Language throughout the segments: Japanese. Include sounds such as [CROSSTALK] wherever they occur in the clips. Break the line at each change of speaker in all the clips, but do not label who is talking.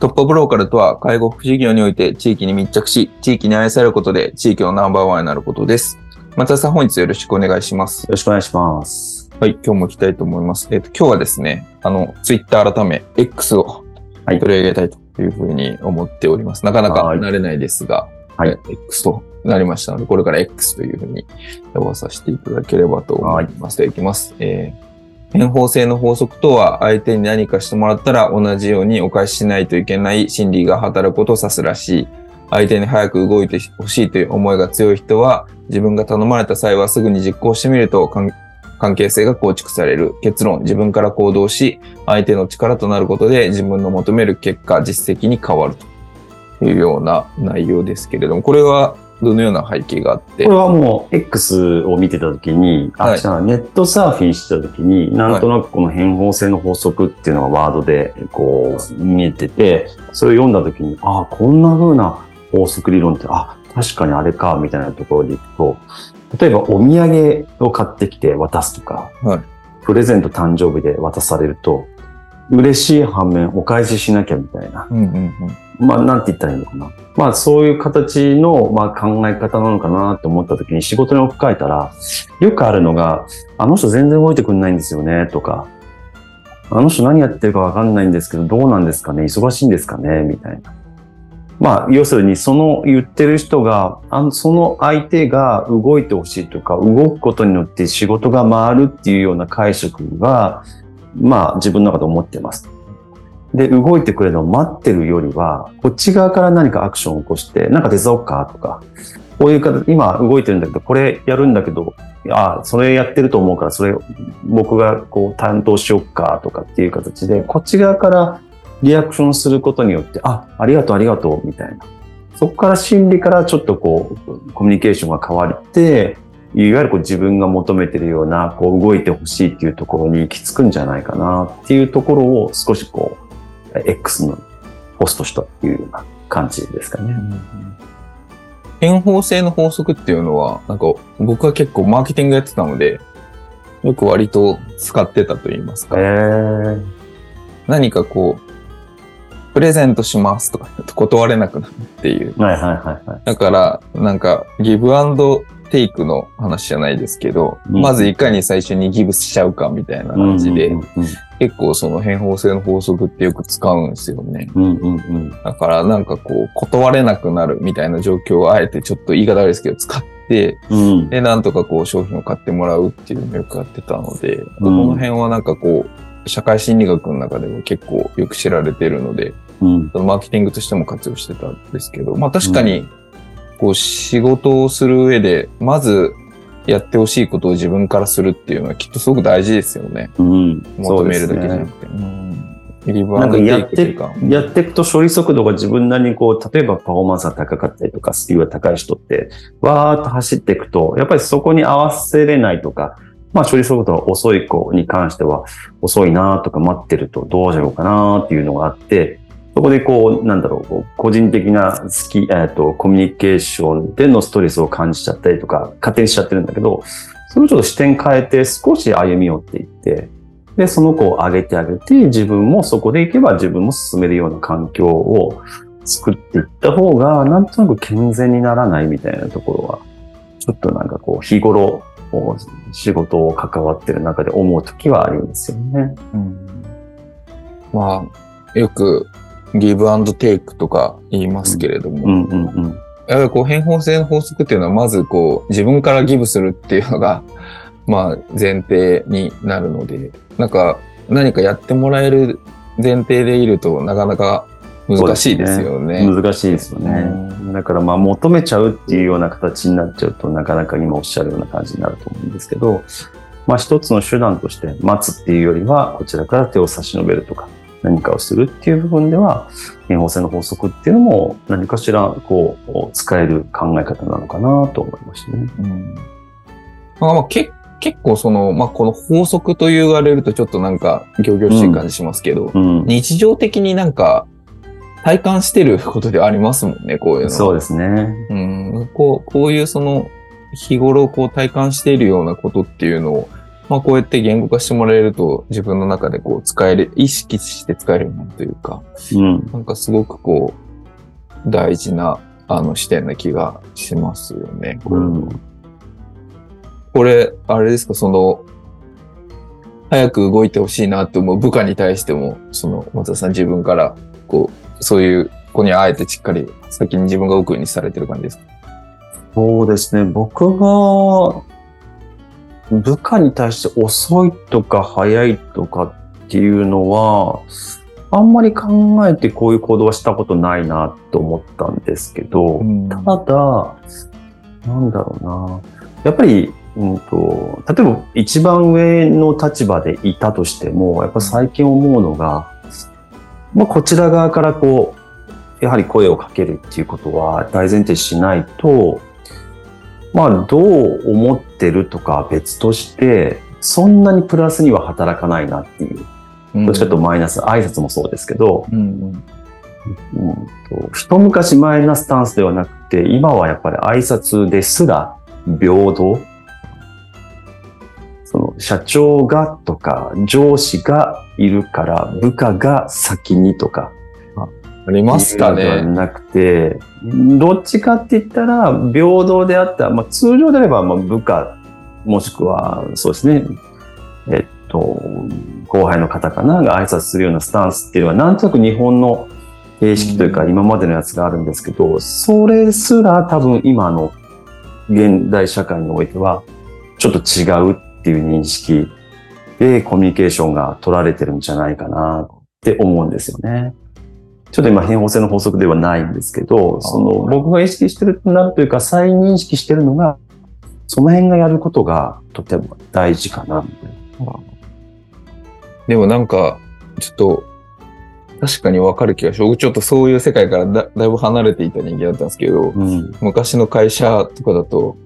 トップオブローカルとは介護福祉業において地域に密着し、地域に愛されることで地域のナンバーワンになることです。松田さん本日よろしくお願いします。よ
ろしくお願いします。
はい、今日も行きたいと思います。えっ、と、今日はですね、あの、ツイッター改め X を取り上げたいというふうに思っております。なかなか慣れないですが、はい、X となりましたので、これから X というふうに呼ばさせていただければと思います。はい、いきます。えー、変法性の法則とは、相手に何かしてもらったら同じようにお返ししないといけない心理が働くことを指すらしい。相手に早く動いてほしいという思いが強い人は、自分が頼まれた際はすぐに実行してみると関係性が構築される。結論、自分から行動し、相手の力となることで自分の求める結果、実績に変わるというような内容ですけれども、これはどのような背景があって。
これはもう X を見てたときに、あ、はい、ネットサーフィンしてたときに、なんとなくこの変法性の法則っていうのがワードでこう見えてて、それを読んだときに、あ、こんな風な法則理論って、あ、確かにあれか、みたいなところでいくと、例えばお土産を買ってきて渡すとか、はい、プレゼント誕生日で渡されると、嬉しい反面お返ししなきゃみたいな。うんうんうん、まあ、なんて言ったらいいのかな。まあ、そういう形の、まあ、考え方なのかなと思った時に仕事に置き換えたら、よくあるのが、あの人全然動いてくんないんですよね、とか、あの人何やってるかわかんないんですけど、どうなんですかね忙しいんですかねみたいな。まあ、要するに、その言ってる人が、あの、その相手が動いてほしいとか、動くことによって仕事が回るっていうような解釈が、まあ、自分の中で思ってます。で、動いてくれるのを待ってるよりは、こっち側から何かアクションを起こして、なんか手伝おうかとか、こういう方、今動いてるんだけど、これやるんだけど、ああそれやってると思うから、それ僕がこう担当しよっかとかっていう形で、こっち側からリアクションすることによって、あ、ありがとう、ありがとう、みたいな。そこから心理からちょっとこう、コミュニケーションが変わって、いわゆるこう自分が求めてるような、こう動いてほしいっていうところに行き着くんじゃないかなっていうところを少しこう、X のポストしたっていうような感じですかね。
変法性の法則っていうのは、なんか僕は結構マーケティングやってたので、よく割と使ってたと言いますか。何かこう、プレゼントしますとか断れなくなるっていう。
はいはいはいはい。
だから、なんか、ギブアンドテイクの話じゃないですけど、うん、まずいかに最初にギブしちゃうかみたいな感じで、結構その変法性の法則ってよく使うんですよね。うんうんうん、だからなんかこう、断れなくなるみたいな状況をあえてちょっと言い方悪いですけど、使って、うん、で、なんとかこう商品を買ってもらうっていうのをよくやってたので、うん、この辺はなんかこう、社会心理学の中でも結構よく知られているので、うん、マーケティングとしても活用してたんですけど、まあ確かに、こう仕事をする上で、まずやってほしいことを自分からするっていうのはきっとすごく大事ですよね。うん。求めるだけじゃなくて。う
んなんかやって、やっていくと処理速度が自分なりにこう、例えばパフォーマンスが高かったりとか、スキルが高い人って、わーっと走っていくと、やっぱりそこに合わせれないとか、まあ処理速度が遅い子に関しては、遅いなとか待ってるとどうしようかなっていうのがあって、そこでこう、なんだろう、個人的な好き、えっ、と、コミュニケーションでのストレスを感じちゃったりとか、勝手にしちゃってるんだけど、それをちょっと視点変えて少し歩み寄っていって、で、その子を上げてあげて、自分もそこで行けば自分も進めるような環境を作っていった方が、なんとなく健全にならないみたいなところは、ちょっとなんかこう、日頃、仕事を関わってる中で思うときはあるんですよね。うん、
まあ、よくギブアンドテイクとか言いますけれども、うんうんうん、やっぱりこう変法性の法則っていうのはまずこう自分からギブするっていうのが [LAUGHS] まあ前提になるので、なんか何かやってもらえる前提でいるとなかなか難しいですよね。
ね。難しいですよね。だからまあ求めちゃうっていうような形になっちゃうとなかなか今おっしゃるような感じになると思うんですけど、まあ一つの手段として待つっていうよりはこちらから手を差し伸べるとか何かをするっていう部分では変法性の法則っていうのも何かしらこう使える考え方なのかなと思いましたね。うん
まあ、まあ結結構その、まあ、この法則と言われるとちょっとなんか、行々しい感じしますけど、うんうん、日常的になんか、体感してることでありますもんね、こういうの。
そうですね。
うん。こう、こういうその、日頃こう体感しているようなことっていうのを、まあこうやって言語化してもらえると自分の中でこう使える、意識して使えるようになるというか、うん。なんかすごくこう、大事なあの視点な気がしますよね。うん。これ、あれですか、その、早く動いてほしいなって思う部下に対しても、その、松田さん自分から、こう、そういう子にあえてしっかり先に自分が動くようにされてる感じですか？
そうですね。僕が、部下に対して遅いとか早いとかっていうのは、あんまり考えてこういう行動はしたことないなと思ったんですけど、うん、ただ、なんだろうな。やっぱりうんと、例えば一番上の立場でいたとしても、やっぱ最近思うのが、まあ、こちら側からこう、やはり声をかけるっていうことは大前提しないと、まあ、どう思ってるとか別として、そんなにプラスには働かないなっていう。どっちかというとマイナス、挨拶もそうですけど、うんと一昔前なスタンスではなくて、今はやっぱり挨拶ですら平等その社長がとか上司がいるから部下が先にとか。
ありますかね。では
なくて、どっちかって言ったら平等であった、まあ、通常であればまあ部下、もしくはそうですね、えっと、後輩の方かなが挨拶するようなスタンスっていうのはなんとなく日本の形式というか今までのやつがあるんですけど、それすら多分今の現代社会においてはちょっと違うっていう認識でコミュニケーションが取られてるんじゃないかなって思うんですよね。ちょっと今変法性の法則ではないんですけど、その僕が意識してるとなるというか再認識してるのが、その辺がやることがとても大事かな、
でもなんか、ちょっと、確かにわかる気がし僕ちょっとそういう世界からだだいぶ離れていた人間だったんですけど、うん、昔の会社とかだと、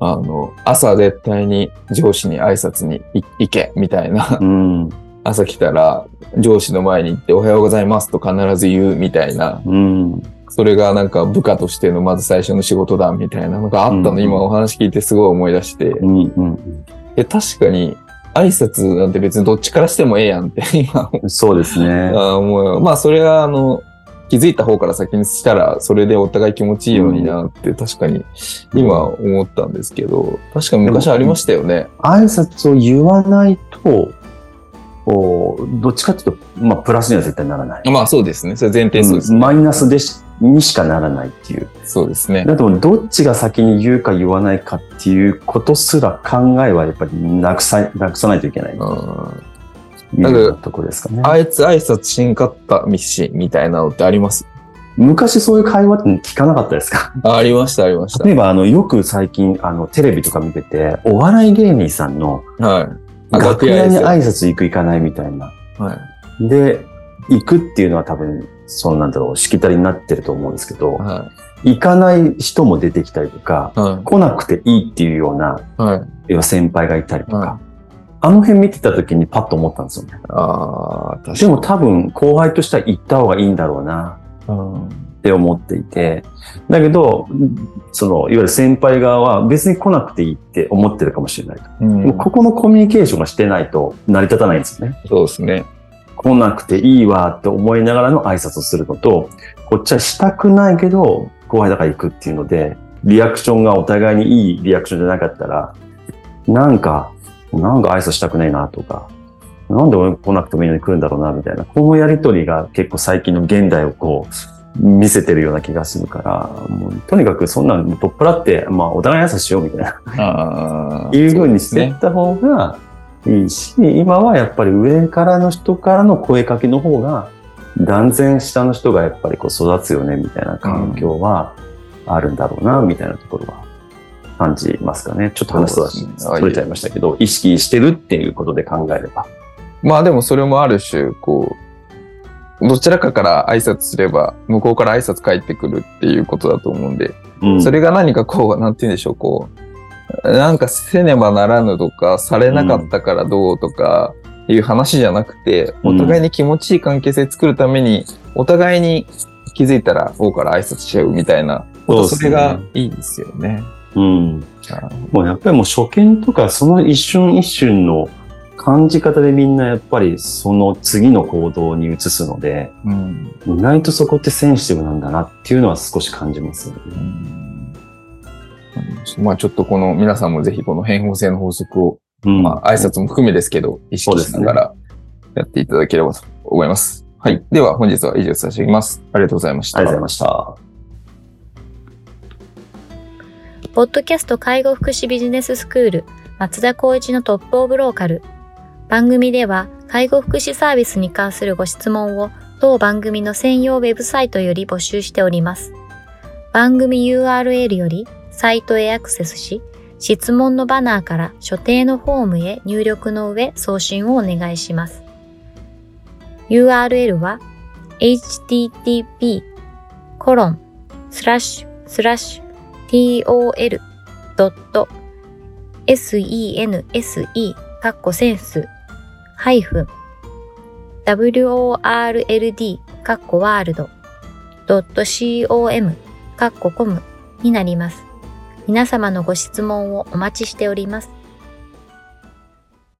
あの、朝絶対に上司に挨拶に行け、みたいな。うん、朝来たら上司の前に行っておはようございますと必ず言うみたいな。うん、それがなんか部下としてのまず最初の仕事だみたいなのがあったの、うん、今お話聞いてすごい思い出して。うんうん、確かに挨拶なんて別にどっちからしてもええやんって今。[LAUGHS]
そうですね。[LAUGHS]
あもうまあそれはあの、気づいた方から先にしたら、それでお互い気持ちいいようになって確かに今思ったんですけど、確かに昔ありましたよね。
挨拶を言わないと、おどっちかっていうと、まあ、プラスには絶対ならない。
まあそうですね。それ前提そうです、
ねうん、マイナスでしにしかならないっていう。
そうですね。
だとどっちが先に言うか言わないかっていうことすら考えはやっぱりなくさなくさないといけない。うん
なんか、とこですかね。あいつ挨拶しんかったミッシーみたいなのってあります？
昔そういう会話って聞かなかったですか？[LAUGHS]
ありました、ありました。
例えば、あの、よく最近、あの、テレビとか見てて、お笑い芸人さんの、はい。楽屋に挨拶行く行かないみたいな。はい。で、行くっていうのは多分、そのなんだろう、しきたりになってると思うんですけど、はい。行かない人も出てきたりとか、はい、来なくていいっていうような、はい。要は先輩がいたりとか、はいあの辺見てた時にパッと思ったんですよね。ああ、確かに。でも多分後輩としては行った方がいいんだろうな、って思っていて。だけど、その、いわゆる先輩側は別に来なくていいって思ってるかもしれないと。うん、ここのコミュニケーションがしてないと成り立たないんですよね。
そうですね。
来なくていいわって思いながらの挨拶をするのと、こっちはしたくないけど、後輩だから行くっていうので、リアクションがお互いにいいリアクションじゃなかったら、なんかなんか挨拶したくねえなとか、なんで俺来なくてもいいのに来るんだろうなみたいな、このやりとりが結構最近の現代をこう、見せてるような気がするから、もうとにかくそんなの取っ払って、まあお互い優しようみたいな、
ああ。
いうふうにし。てった方がいいし、今はやっぱり上からの人からの声かけの方が、断然下の人がやっぱりこう育つよねみたいな環境はあるんだろうな、みたいなところは感じますかね。ちょっと話は
そうですね
取れちゃいましたけど、意識してるっていうことで考えれば。
まあでもそれもある種、こう、どちらかから挨拶すれば、向こうから挨拶返ってくるっていうことだと思うんで、
うん
それが何かこう、なんて言うんでしょう、こう、なんかせねばならぬとか、されなかったからどうとか、いう話じゃなくて、
うん
お互いに気持ちいい関係性作るために、お互いに気づいたら、方から挨拶しちゃうみたいな、
そね
それがいいですよね。
うん。
あ
もうやっぱりもう初見とかその一瞬一瞬の感じ方でみんなやっぱりその次の行動に移すので、
うん
意外とそこってセンシティブなんだなっていうのは少し感じますよね。
うんまあちょっとこの皆さんもぜひこの変法性の法則を、
うん
まあ挨拶も含めですけど、意識しながらやっていただければと思います。はい。では本日は以上させていただきます。ありがとうございました。
ありがとうございました。
ポッドキャスト介護福祉ビジネススクール松田光一のトップオブローカル。番組では介護福祉サービスに関するご質問を当番組の専用ウェブサイトより募集しております。番組 URL よりサイトへアクセスし、質問のバナーから所定のフォームへ入力の上送信をお願いします。URL は http コロンスラッシュスラッシュ tol.sense カッコセンスハイフン world カッコワールド .com カッココムになります。皆様のご質問をお待ちしております。